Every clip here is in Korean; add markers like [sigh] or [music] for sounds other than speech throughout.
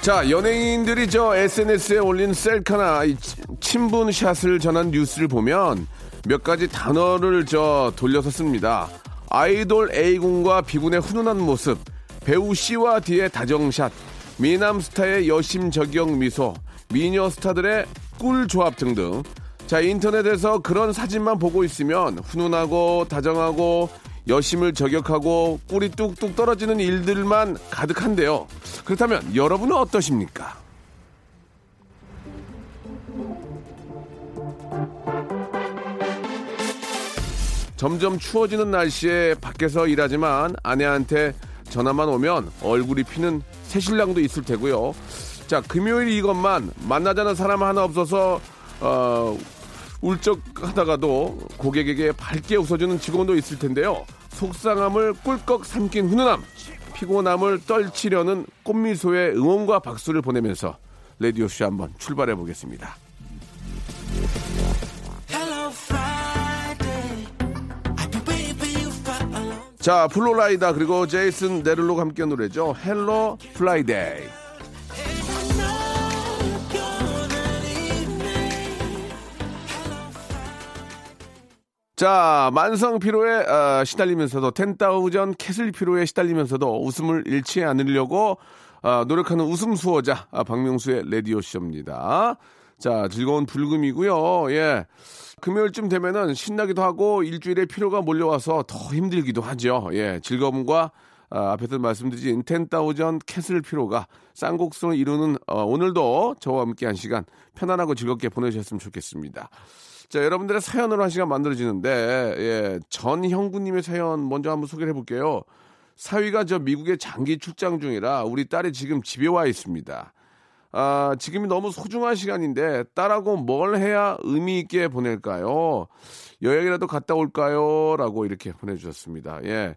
자, 연예인들이 저 SNS에 올린 셀카나 친분샷을 전한 뉴스를 보면 몇 가지 단어를 저 돌려서 씁니다. 아이돌 A군과 B군의 훈훈한 모습, 배우 C와 D의 다정샷, 미남 스타의 여심 저격 미소, 미녀 스타들의 꿀 조합 등등. 자, 인터넷에서 그런 사진만 보고 있으면 훈훈하고 다정하고 여심을 저격하고 꿀이 뚝뚝 떨어지는 일들만 가득한데요. 그렇다면 여러분은 어떠십니까? 점점 추워지는 날씨에 밖에서 일하지만 아내한테 전화만 오면 얼굴이 피는 새신랑도 있을 테고요. 자, 금요일 이것만 만나자는 사람 하나 없어서 어, 울적하다가도 고객에게 밝게 웃어주는 직원도 있을 텐데요. 속상함을 꿀꺽 삼킨 훈훈함, 피곤함을 떨치려는 꽃미소의 응원과 박수를 보내면서 레디오쇼 한번 출발해 보겠습니다. 자, 플로라이다 그리고 제이슨 데룰로가 함께 한 노래죠. Hello Friday. 자, 만성 피로에 어, 시달리면서도 ten thousand castle 피로에 시달리면서도 웃음을 잃지 않으려고 어, 노력하는 웃음 수호자 아, 박명수의 레디오 쇼입니다. 자, 즐거운 불금이고요. 예. 금요일쯤 되면은 신나기도 하고 일주일에 피로가 몰려와서 더 힘들기도 하죠. 예. 즐거움과 아, 앞에서 말씀드린 ten thousand castle 피로가 쌍곡선을 이루는 어, 오늘도 저와 함께 한 시간 편안하고 즐겁게 보내주셨으면 좋겠습니다. 자, 여러분들의 사연으로 한 시간 만들어지는데, 예, 전형구님의 사연 먼저 한번 소개를 해볼게요. 사위가 저 미국에 장기 출장 중이라 우리 딸이 지금 집에 와 있습니다. 아, 지금이 너무 소중한 시간인데 딸하고 뭘 해야 의미 있게 보낼까요? 여행이라도 갔다 올까요? 라고 이렇게 보내주셨습니다. 예.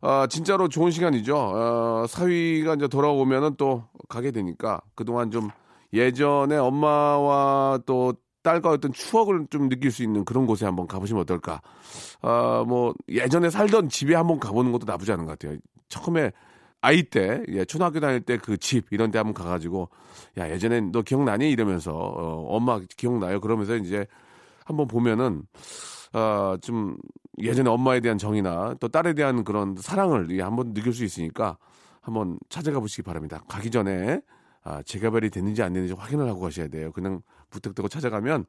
아, 진짜로 좋은 시간이죠. 어, 사위가 이제 돌아오면은 또 가게 되니까 그동안 좀 예전에 엄마와 또 딸과 어떤 추억을 좀 느낄 수 있는 그런 곳에 한번 가보시면 어떨까. 아, 뭐, 예전에 살던 집에 한번 가보는 것도 나쁘지 않은 것 같아요. 처음에 아이 때, 예, 초등학교 다닐 때 그 집, 이런 데 한번 가가지고, 야, 예전에 너 기억나니? 이러면서, 어, 엄마 기억나요? 그러면서 이제 한번 보면은, 아, 좀 예전에 엄마에 대한 정이나 또 딸에 대한 그런 사랑을 예, 한번 느낄 수 있으니까 한번 찾아가 보시기 바랍니다. 가기 전에 아, 재개발이 됐는지 안 됐는지 확인을 하고 가셔야 돼요. 그냥 부탁드리고 찾아가면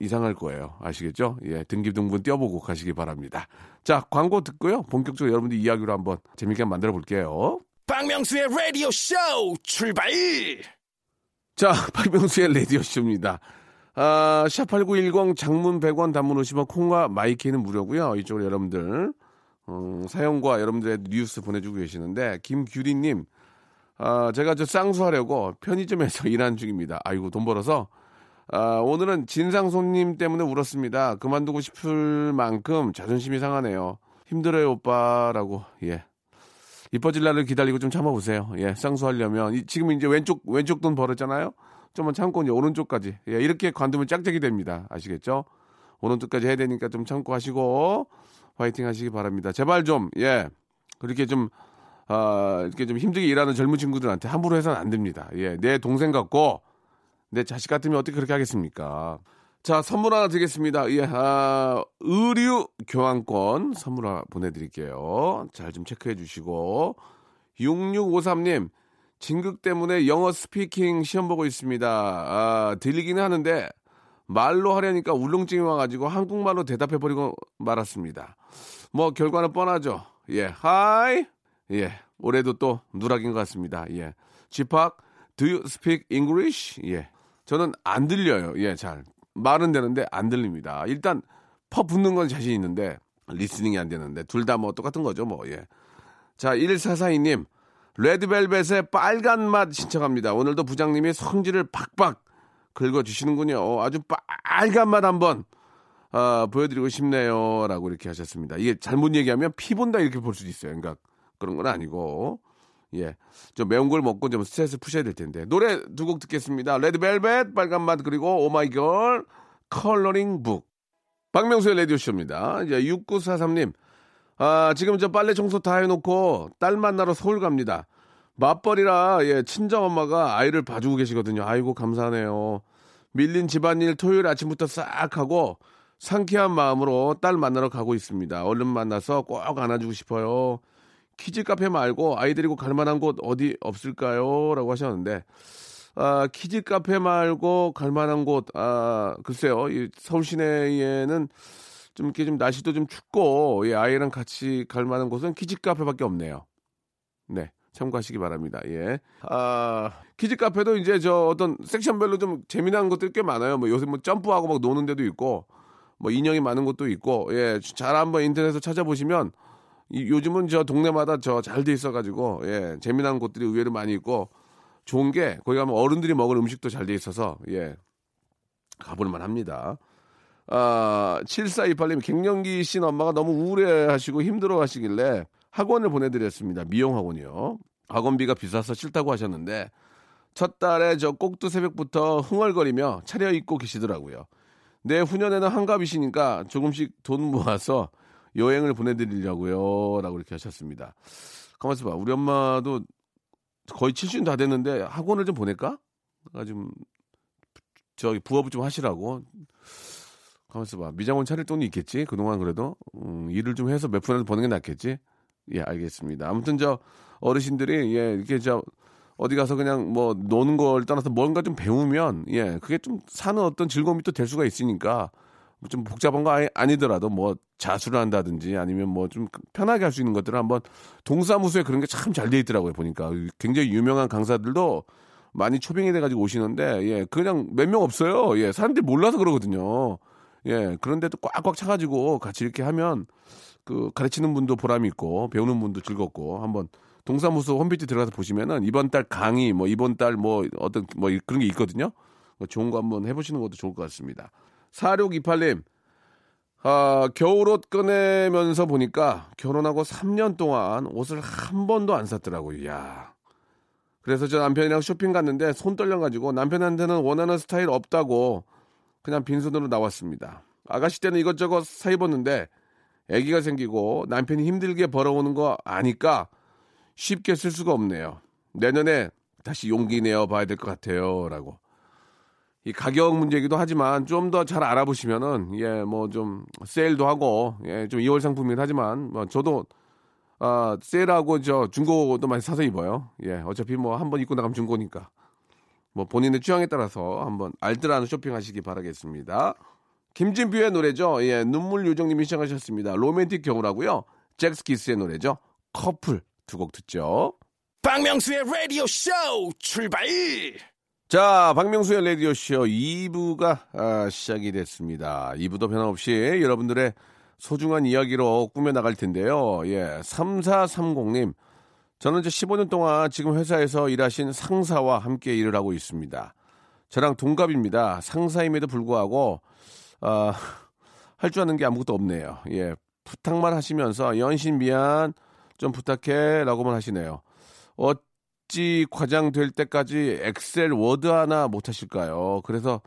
이상할 거예요. 아시겠죠? 예, 등기등본 떼어보고 가시기 바랍니다. 자, 광고 듣고요. 본격적으로 여러분들 이야기로 한번 재밌게 한번 만들어 볼게요. 박명수의 라디오 쇼 출발! 자, [laughs] 박명수의 라디오 쇼입니다. 아, 샵8910 장문 100원 단문 50원 콩과 마이케이는 무료고요 이쪽으로 여러분들, 어, 사연과 여러분들의 뉴스 보내주고 계시는데, 김규리님, 아, 제가 저 쌍수하려고 편의점에서 [laughs] 일하는 중입니다. 아이고, 돈 벌어서. 아, 오늘은 진상 손님 때문에 울었습니다. 그만두고 싶을 만큼 자존심이 상하네요. 힘들어요, 오빠라고, 예. 이뻐질 날을 기다리고 좀 참아보세요. 예, 쌍수하려면. 이- 지금 이제 왼쪽, 왼쪽 돈 벌었잖아요? 좀만 참고 이제 오른쪽까지. 예, 이렇게 관두면 짝짝이 됩니다. 아시겠죠? 오른쪽까지 해야 되니까 좀 참고 하시고, 화이팅 하시기 바랍니다. 제발 좀, 예, 그렇게 좀, 아, 이렇게 좀 힘들게 일하는 젊은 친구들한테 함부로 해서는 안 됩니다. 예, 내 동생 같고, 내 자식 같으면 어떻게 그렇게 하겠습니까? 자, 선물 하나 드리겠습니다. 예, 아, 의류 교환권 선물 하나 보내드릴게요. 잘 좀 체크해 주시고. 6653님, 진극 때문에 영어 스피킹 시험 보고 있습니다. 아, 들리기는 하는데, 말로 하려니까 울렁증이 와가지고 한국말로 대답해버리고 말았습니다. 뭐, 결과는 뻔하죠. 예, hi! 예, 올해도 또 누락인 것 같습니다. 예. 집합, do you speak English? 예. 저는 안 들려요. 예, 잘. 말은 되는데 안 들립니다. 일단 퍼 붙는 건 자신 있는데 listening이 안 되는데 둘 다 뭐 똑같은 거죠, 뭐. 예. 자, 1442님. 레드벨벳의 빨간 맛 신청합니다. 오늘도 부장님이 성질을 박박 긁어주시는군요. 아주 빨간 맛 한번 아, 보여드리고 싶네요. 라고 이렇게 하셨습니다. 이게 잘못 얘기하면 피 본다 이렇게 볼 수도 있어요. 그러니까 그런 건 아니고. 예. 좀 매운 걸 먹고 좀 스트레스 푸셔야 될 텐데. 노래 두 곡 듣겠습니다. 레드벨벳, 빨간 맛, 그리고 오마이걸, Coloring Book. 박명수의 라디오쇼입니다. 이제 6943님. 아, 지금 저 빨래 청소 다 해놓고 딸 만나러 서울 갑니다. 맞벌이라, 예, 친정엄마가 아이를 봐주고 계시거든요. 아이고, 감사하네요. 밀린 집안일 토요일 아침부터 싹 하고 상쾌한 마음으로 딸 만나러 가고 있습니다. 얼른 만나서 꼭 안아주고 싶어요. 키즈 카페 말고 아이 데리고 갈 만한 곳 어디 없을까요? 라고 하셨는데, 아, 키즈 카페 말고 갈 만한 곳, 아, 글쎄요. 이 서울 시내에는 좀 이렇게 좀 날씨도 좀 춥고, 예, 아이랑 같이 갈 만한 곳은 키즈 카페밖에 없네요. 네. 참고하시기 바랍니다. 예. 아, 키즈 카페도 이제 저 어떤 섹션별로 좀 재미난 것들이 꽤 많아요. 뭐 요새 뭐 점프하고 막 노는 데도 있고, 뭐 인형이 많은 곳도 있고, 예. 잘 한번 인터넷에서 찾아보시면 이, 요즘은 저 동네마다 저 잘 돼 있어가지고, 예. 재미난 곳들이 의외로 많이 있고, 좋은 게 거기 가면 어른들이 먹을 음식도 잘 돼 있어서, 예. 가볼만 합니다. 아, 7428님, 갱년기이신 엄마가 너무 우울해 하시고 힘들어 하시길래 학원을 보내드렸습니다. 미용 학원이요. 학원비가 비싸서 싫다고 하셨는데 첫 달에 저 꼭두 새벽부터 흥얼거리며 차려입고 계시더라고요. 내 후년에는 한갑이시니까 조금씩 돈 모아서 여행을 보내드리려고요. 라고 이렇게 하셨습니다. 가만있어 봐. 우리 엄마도 거의 70다 됐는데 학원을 좀 보낼까? 아, 좀, 저기 부업을 좀 하시라고. 가만있어 봐. 미장원 차릴 돈이 있겠지? 그동안 그래도. 음, 일을 좀 해서 몇 푼이라도 버는 게 낫겠지? 예, 알겠습니다. 아무튼 저 어르신들이 예, 이렇게 저 어디 가서 그냥 뭐 노는 걸 떠나서 뭔가 좀 배우면 예, 그게 좀 사는 어떤 즐거움이 또 될 수가 있으니까 뭐 좀 복잡한 거 아니, 아니 더라도 뭐 자수를 한다든지 아니면 뭐 좀 편하게 할 수 있는 것들을 한번 동사무소에 그런 게 참 잘 돼 있더라고요 보니까 굉장히 유명한 강사들도 많이 초빙이 돼가지고 오시는데 예 그냥 몇 명 없어요 예 사람들이 몰라서 그러거든요 예 그런데도 꽉꽉 차가지고 같이 이렇게 하면 그 가르치는 분도 보람이 있고 배우는 분도 즐겁고 한번 동사무소 홈페이지 들어가서 보시면은 이번 달 강의 뭐 이번 달 뭐 어떤 뭐 그런 게 있거든요. 뭐 좋은 거 한번 해보시는 것도 좋을 것 같습니다. 4628님, 아, 겨울옷 꺼내면서 보니까 결혼하고 3년 동안 옷을 한 번도 안 샀더라고요. 야 그래서 저 남편이랑 쇼핑 갔는데 손 떨려가지고 남편한테는 원하는 스타일 없다고 그냥 빈손으로 나왔습니다. 아가씨 때는 이것저것 사 입었는데 아기가 생기고 남편이 힘들게 벌어오는 거 아니까 쉽게 쓸 수가 없네요. 내년에 다시 용기 내어 봐야 될 것 같아요. 라고. 이 가격 문제이기도 하지만 좀 더 잘 알아보시면은, 예, 뭐 좀 세일도 하고, 예, 좀 2월 상품이긴 하지만, 뭐 저도, 아, 세일하고 저 중고도 많이 사서 입어요. 예, 어차피 뭐 한 번 입고 나가면 중고니까. 뭐 본인의 취향에 따라서 한번 알뜰한 쇼핑 하시기 바라겠습니다. 김진표의 노래죠. 예, 눈물 요정님이 시작하셨습니다. 로맨틱 겨울하고요. 잭스키스의 노래죠. 커플 두 곡 듣죠. 박명수의 라디오 쇼 출발! 자, 박명수의 라디오 쇼 2부가 아, 시작이 됐습니다. 2부도 변함없이 여러분들의 소중한 이야기로 꾸며 나갈 텐데요. 예, 3430님. 저는 이제 15년 동안 지금 회사에서 일하신 상사와 함께 일을 하고 있습니다. 저랑 동갑입니다. 상사임에도 불구하고 아, 할 줄 아는 게 아무것도 없네요. 예. 부탁만 하시면서 연신 미안 좀 부탁해 라고만 하시네요. 어찌 과장 될 때까지 엑셀 워드 하나 못 하실까요? 그래서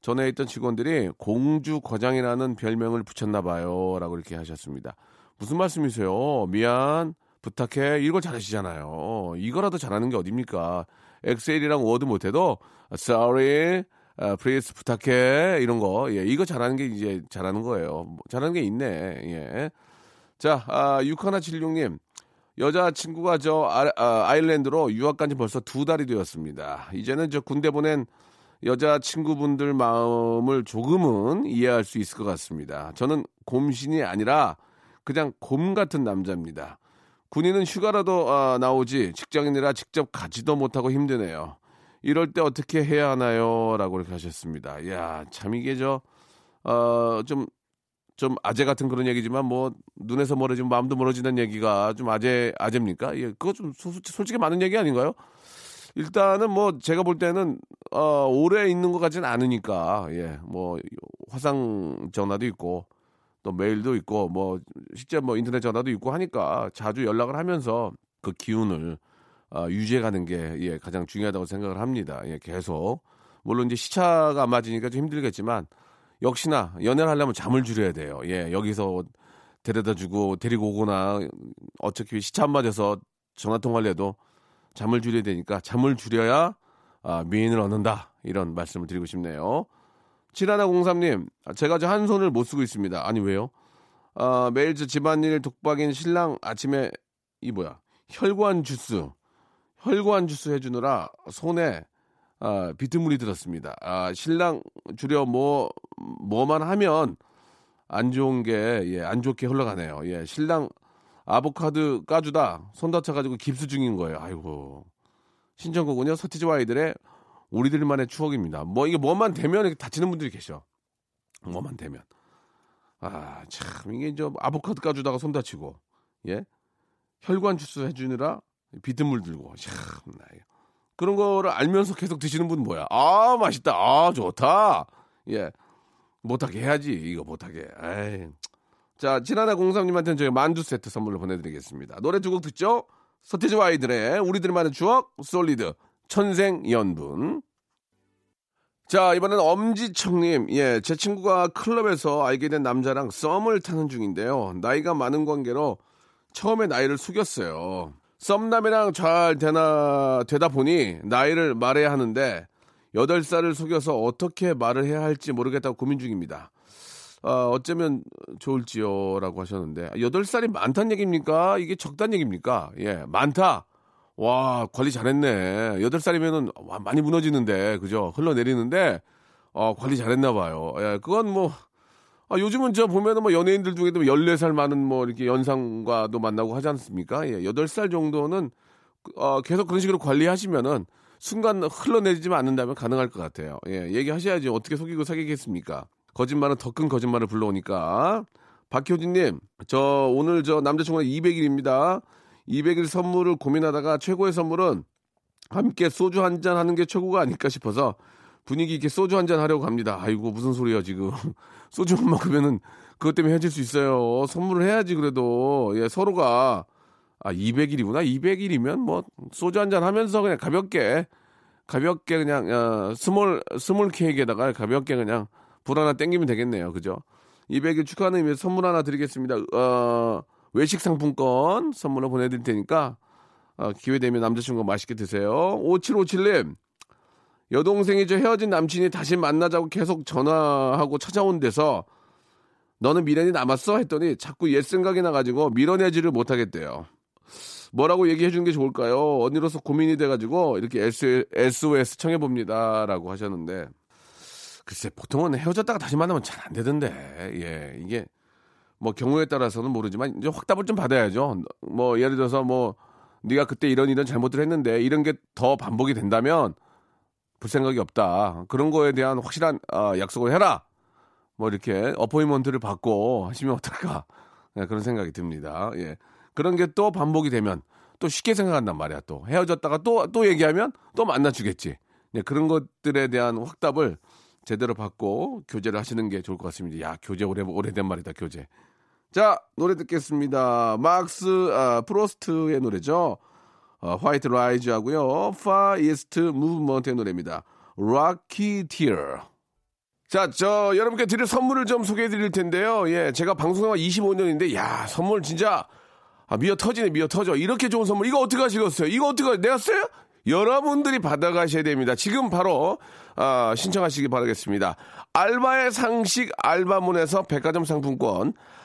전에 있던 직원들이 공주 과장이라는 별명을 붙였나 봐요. 라고 이렇게 하셨습니다. 무슨 말씀이세요? 미안, 부탁해. 이걸 잘하시잖아요. 이거라도 잘하는 게 어딥니까? 엑셀이랑 워드 못해도 sorry, 아, please 부탁해 이런 거 예, 이거 잘하는 게 이제 잘하는 거예요. 뭐, 잘하는 게 있네. 예. 자, 아, 6176님 여자친구가 저 아, 이슬란드로 유학 간 지 벌써 두 달이 되었습니다. 이제는 저 군대 보낸 여자친구분들 마음을 조금은 이해할 수 있을 것 같습니다. 저는 곰신이 아니라 그냥 곰 같은 남자입니다. 군인은 휴가라도 아, 나오지 직장인이라 직접 가지도 못하고 힘드네요. 이럴 때 어떻게 해야 하나요? 라고 이렇게 하셨습니다. 야, 참 이게 저, 어, 좀 좀 아재 같은 그런 얘기지만 뭐 눈에서 멀어지면 마음도 멀어지는 얘기가 좀 아재 아재입니까? 예, 그거 좀 소- 솔직히 맞는 얘기 아닌가요? 일단은 뭐 제가 볼 때는 어 오래 있는 것 같지는 않으니까 예, 뭐 화상 전화도 있고 또 메일도 있고 뭐 실제 뭐 인터넷 전화도 있고 하니까 자주 연락을 하면서 그 기운을 어, 유지해 가는 게 예, 가장 중요하다고 생각을 합니다. 예, 계속 물론 이제 시차가 안 맞으니까 좀 힘들겠지만 역시나 연애를 하려면 잠을 줄여야 돼요. 예, 여기서 데려다 주고 데리고 오거나 어차피 시차 안 맞아서 전화 통화를 해도 잠을 줄여야 되니까 잠을 줄여야 아, 미인을 얻는다 이런 말씀을 드리고 싶네요. 7103님, 제가 저 한 손을 못 쓰고 있습니다. 아니 왜요? 아, 매일 저 집안일 독박인 신랑 아침에 이 뭐야 혈관 주스, 혈관 주스 해주느라 손에 아, 비트물이 들었습니다. 아, 신랑 줄여 뭐 뭐만 하면 안 좋은 게 예, 안 좋게 흘러가네요. 예, 신랑 아보카도 까주다 손 다쳐가지고 깁스 중인 거예요. 아이고 신청곡은요 서티지와 아이들의 우리들만의 추억입니다. 뭐 이게 뭐만 되면 이렇게 다치는 분들이 계셔. 뭐만 되면 아 참 이게 저 아보카도 까주다가 손 다치고 예 혈관 주스 해주느라 비트물 들고 참 나 그런 거를 알면서 계속 드시는 분 뭐야? 아 맛있다. 아 좋다. 예 못하게 해야지 이거 못하게. 에이. 자, 지난해 공삼님한테는 저희 만두 세트 선물로 보내드리겠습니다. 노래 두 곡 듣죠? 서태지와 아이들의 우리들만의 추억, 솔리드, 천생연분. 자, 이번엔 엄지청님. 예, 제 친구가 클럽에서 알게 된 남자랑 썸을 타는 중인데요. 나이가 많은 관계로 처음에 나이를 숙였어요. 썸남이랑 잘 되나, 되다 보니 나이를 말해야 하는데, 8살을 속여서 어떻게 말을 해야 할지 모르겠다고 고민 중입니다. 아, 어쩌면 좋을지요 라고 하셨는데 8살이 많다는 얘기입니까? 이게 적다는 얘기입니까? 예, 많다. 와, 관리 잘했네. 8살이면은 와, 많이 무너지는데. 그죠? 흘러내리는데 어, 관리 잘했나 봐요. 예, 그건 뭐 아, 요즘은 저 보면은 뭐 연예인들 중에도 14살 많은 뭐 이렇게 연상과도 만나고 하지 않습니까? 예, 8살 정도는 어, 계속 그런 식으로 관리하시면은 순간 흘러내리지만 않는다면 가능할 것 같아요. 예, 얘기하셔야지 어떻게 속이고 사귀겠습니까? 거짓말은 더 큰 거짓말을 불러오니까. 박효진님, 저 오늘 저 남자친구가 200일입니다. 200일 선물을 고민하다가 최고의 선물은 함께 소주 한 잔 하는 게 최고가 아닐까 싶어서 분위기 있게 소주 한 잔 하려고 합니다. 아이고, 무슨 소리야, 지금. [laughs] 소주 한 먹으면은 그것 때문에 헤어질 수 있어요. 선물을 해야지, 그래도. 예, 서로가. 아, 200일이구나. 200일이면 뭐 소주 한 잔 하면서 그냥 가볍게, 가볍게 그냥, 어, small, small 케이크에다가 가볍게 그냥 불 하나 땡기면 되겠네요. 그죠? 200일 축하하는 의미에서 선물 하나 드리겠습니다. 어, 외식 상품권 선물로 보내드릴 테니까, 어, 기회 되면 남자친구 맛있게 드세요. 5757님, 여동생이 저 헤어진 남친이 다시 만나자고 계속 전화하고 찾아온 데서 너는 미련이 남았어? 했더니 자꾸 옛 생각이 나가지고 밀어내지를 못하겠대요. 뭐라고 얘기해 주는 게 좋을까요? 언니로서 고민이 돼가지고 이렇게 SOS 청해봅니다. 라고 하셨는데, 글쎄, 보통은 헤어졌다가 다시 만나면 잘 안 되던데, 예, 이게, 뭐 경우에 따라서는 모르지만, 이제 확답을 좀 받아야죠. 뭐, 예를 들어서 뭐, 네가 그때 이런 이런 잘못을 했는데, 이런 게 더 반복이 된다면, 볼 생각이 없다. 그런 거에 대한 확실한 어, 약속을 해라. 뭐 이렇게 어포인먼트를 받고 하시면 어떨까 네, 그런 생각이 듭니다. 예. 그런 게 또 반복이 되면 또 쉽게 생각한단 말이야. 또 헤어졌다가 또또 얘기하면 또 만나주겠지. 네, 그런 것들에 대한 확답을 제대로 받고 교제를 하시는 게 좋을 것 같습니다. 야 교제 오래 오래된 말이다 교제. 자 노래 듣겠습니다. 막스 아, 프로스트의 노래죠. 어, White Lies 하고요. Far East Movement의 노래입니다. Rocketeer. 자, 저 여러분께 드릴 선물을 좀 소개해 드릴 텐데요. 예, 제가 방송한 25년인데 야, 선물 진짜 아, 미어 터지네, 미어 터져. 이렇게 좋은 선물 이거 어떻게 하시겠어요? 이거 어떻게 내가 써요? 여러분들이 받아가셔야 됩니다. 지금 바로 아, 신청하시기 바라겠습니다. 알바의 상식 알바문에서 백화점 상품권,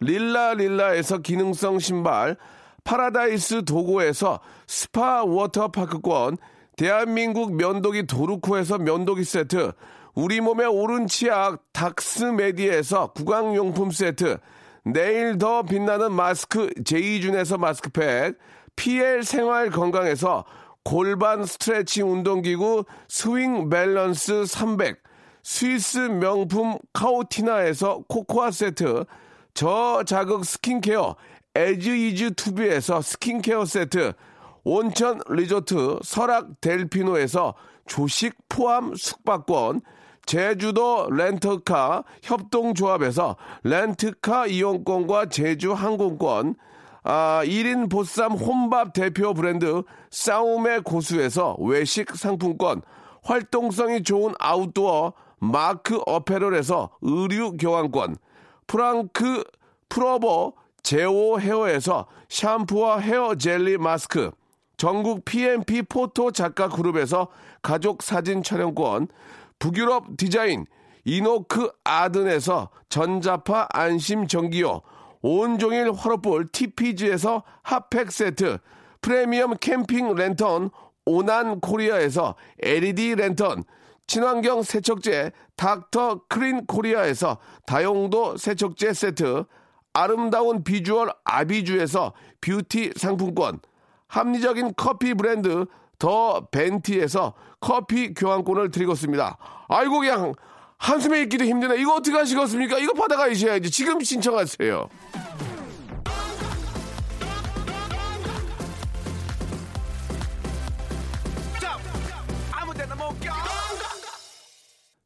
릴라 릴라에서 기능성 신발, 파라다이스 도고에서 스파 워터파크권, 대한민국 면도기 도루코에서 면도기 세트, 우리 몸의 오른 치약 닥스메디에서 구강용품 세트, 내일 더 빛나는 마스크 제이준에서 마스크팩, PL 생활 건강에서 골반 스트레칭 운동기구 스윙 밸런스 300, 스위스 명품 카오티나에서 코코아 세트, 저자극 스킨케어 에즈이즈 투비에서 스킨케어 세트, 온천 리조트 설악 델피노에서 조식 포함 숙박권, 제주도 렌터카 협동조합에서 렌트카 이용권과 제주 항공권, 아, 1인 보쌈 혼밥 대표 브랜드 싸움의 고수에서 외식 상품권, 활동성이 좋은 아웃도어 마크 어페럴에서 의류 교환권, 프랑크 프로버 제오 헤어에서 샴푸와 헤어 젤리 마스크, 전국 PMP 포토 작가 그룹에서 가족 사진 촬영권, 북유럽 디자인 이노크 아든에서 전자파 안심 전기요, 온종일 화로볼 TPG에서 핫팩 세트, 프리미엄 캠핑 랜턴 오난 코리아에서 LED 랜턴, 친환경 세척제 닥터 크린 코리아에서 다용도 세척제 세트, 아름다운 비주얼 아비주에서 뷰티 상품권, 합리적인 커피 브랜드 더 벤티에서 커피 교환권을 드리고 있습니다. 아이고 그냥 한숨에 있기도 힘드네. 이거 어떻게 하시겠습니까? 이거 받아가셔야지. 지금 신청하세요.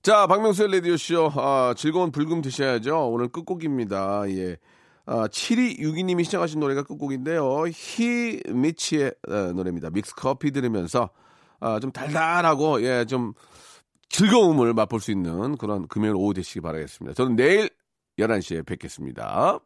자, 박명수의 라디오쇼. 아, 즐거운 불금 드셔야죠. 오늘 끝곡입니다. 예. 아, 7262님이 시청하신 노래가 끝곡인데요. 히 미치의 어, 노래입니다. 믹스 커피 들으면서 아, 좀 달달하고, 예, 좀 즐거움을 맛볼 수 있는 그런 금요일 오후 되시기 바라겠습니다. 저는 내일 11시에 뵙겠습니다.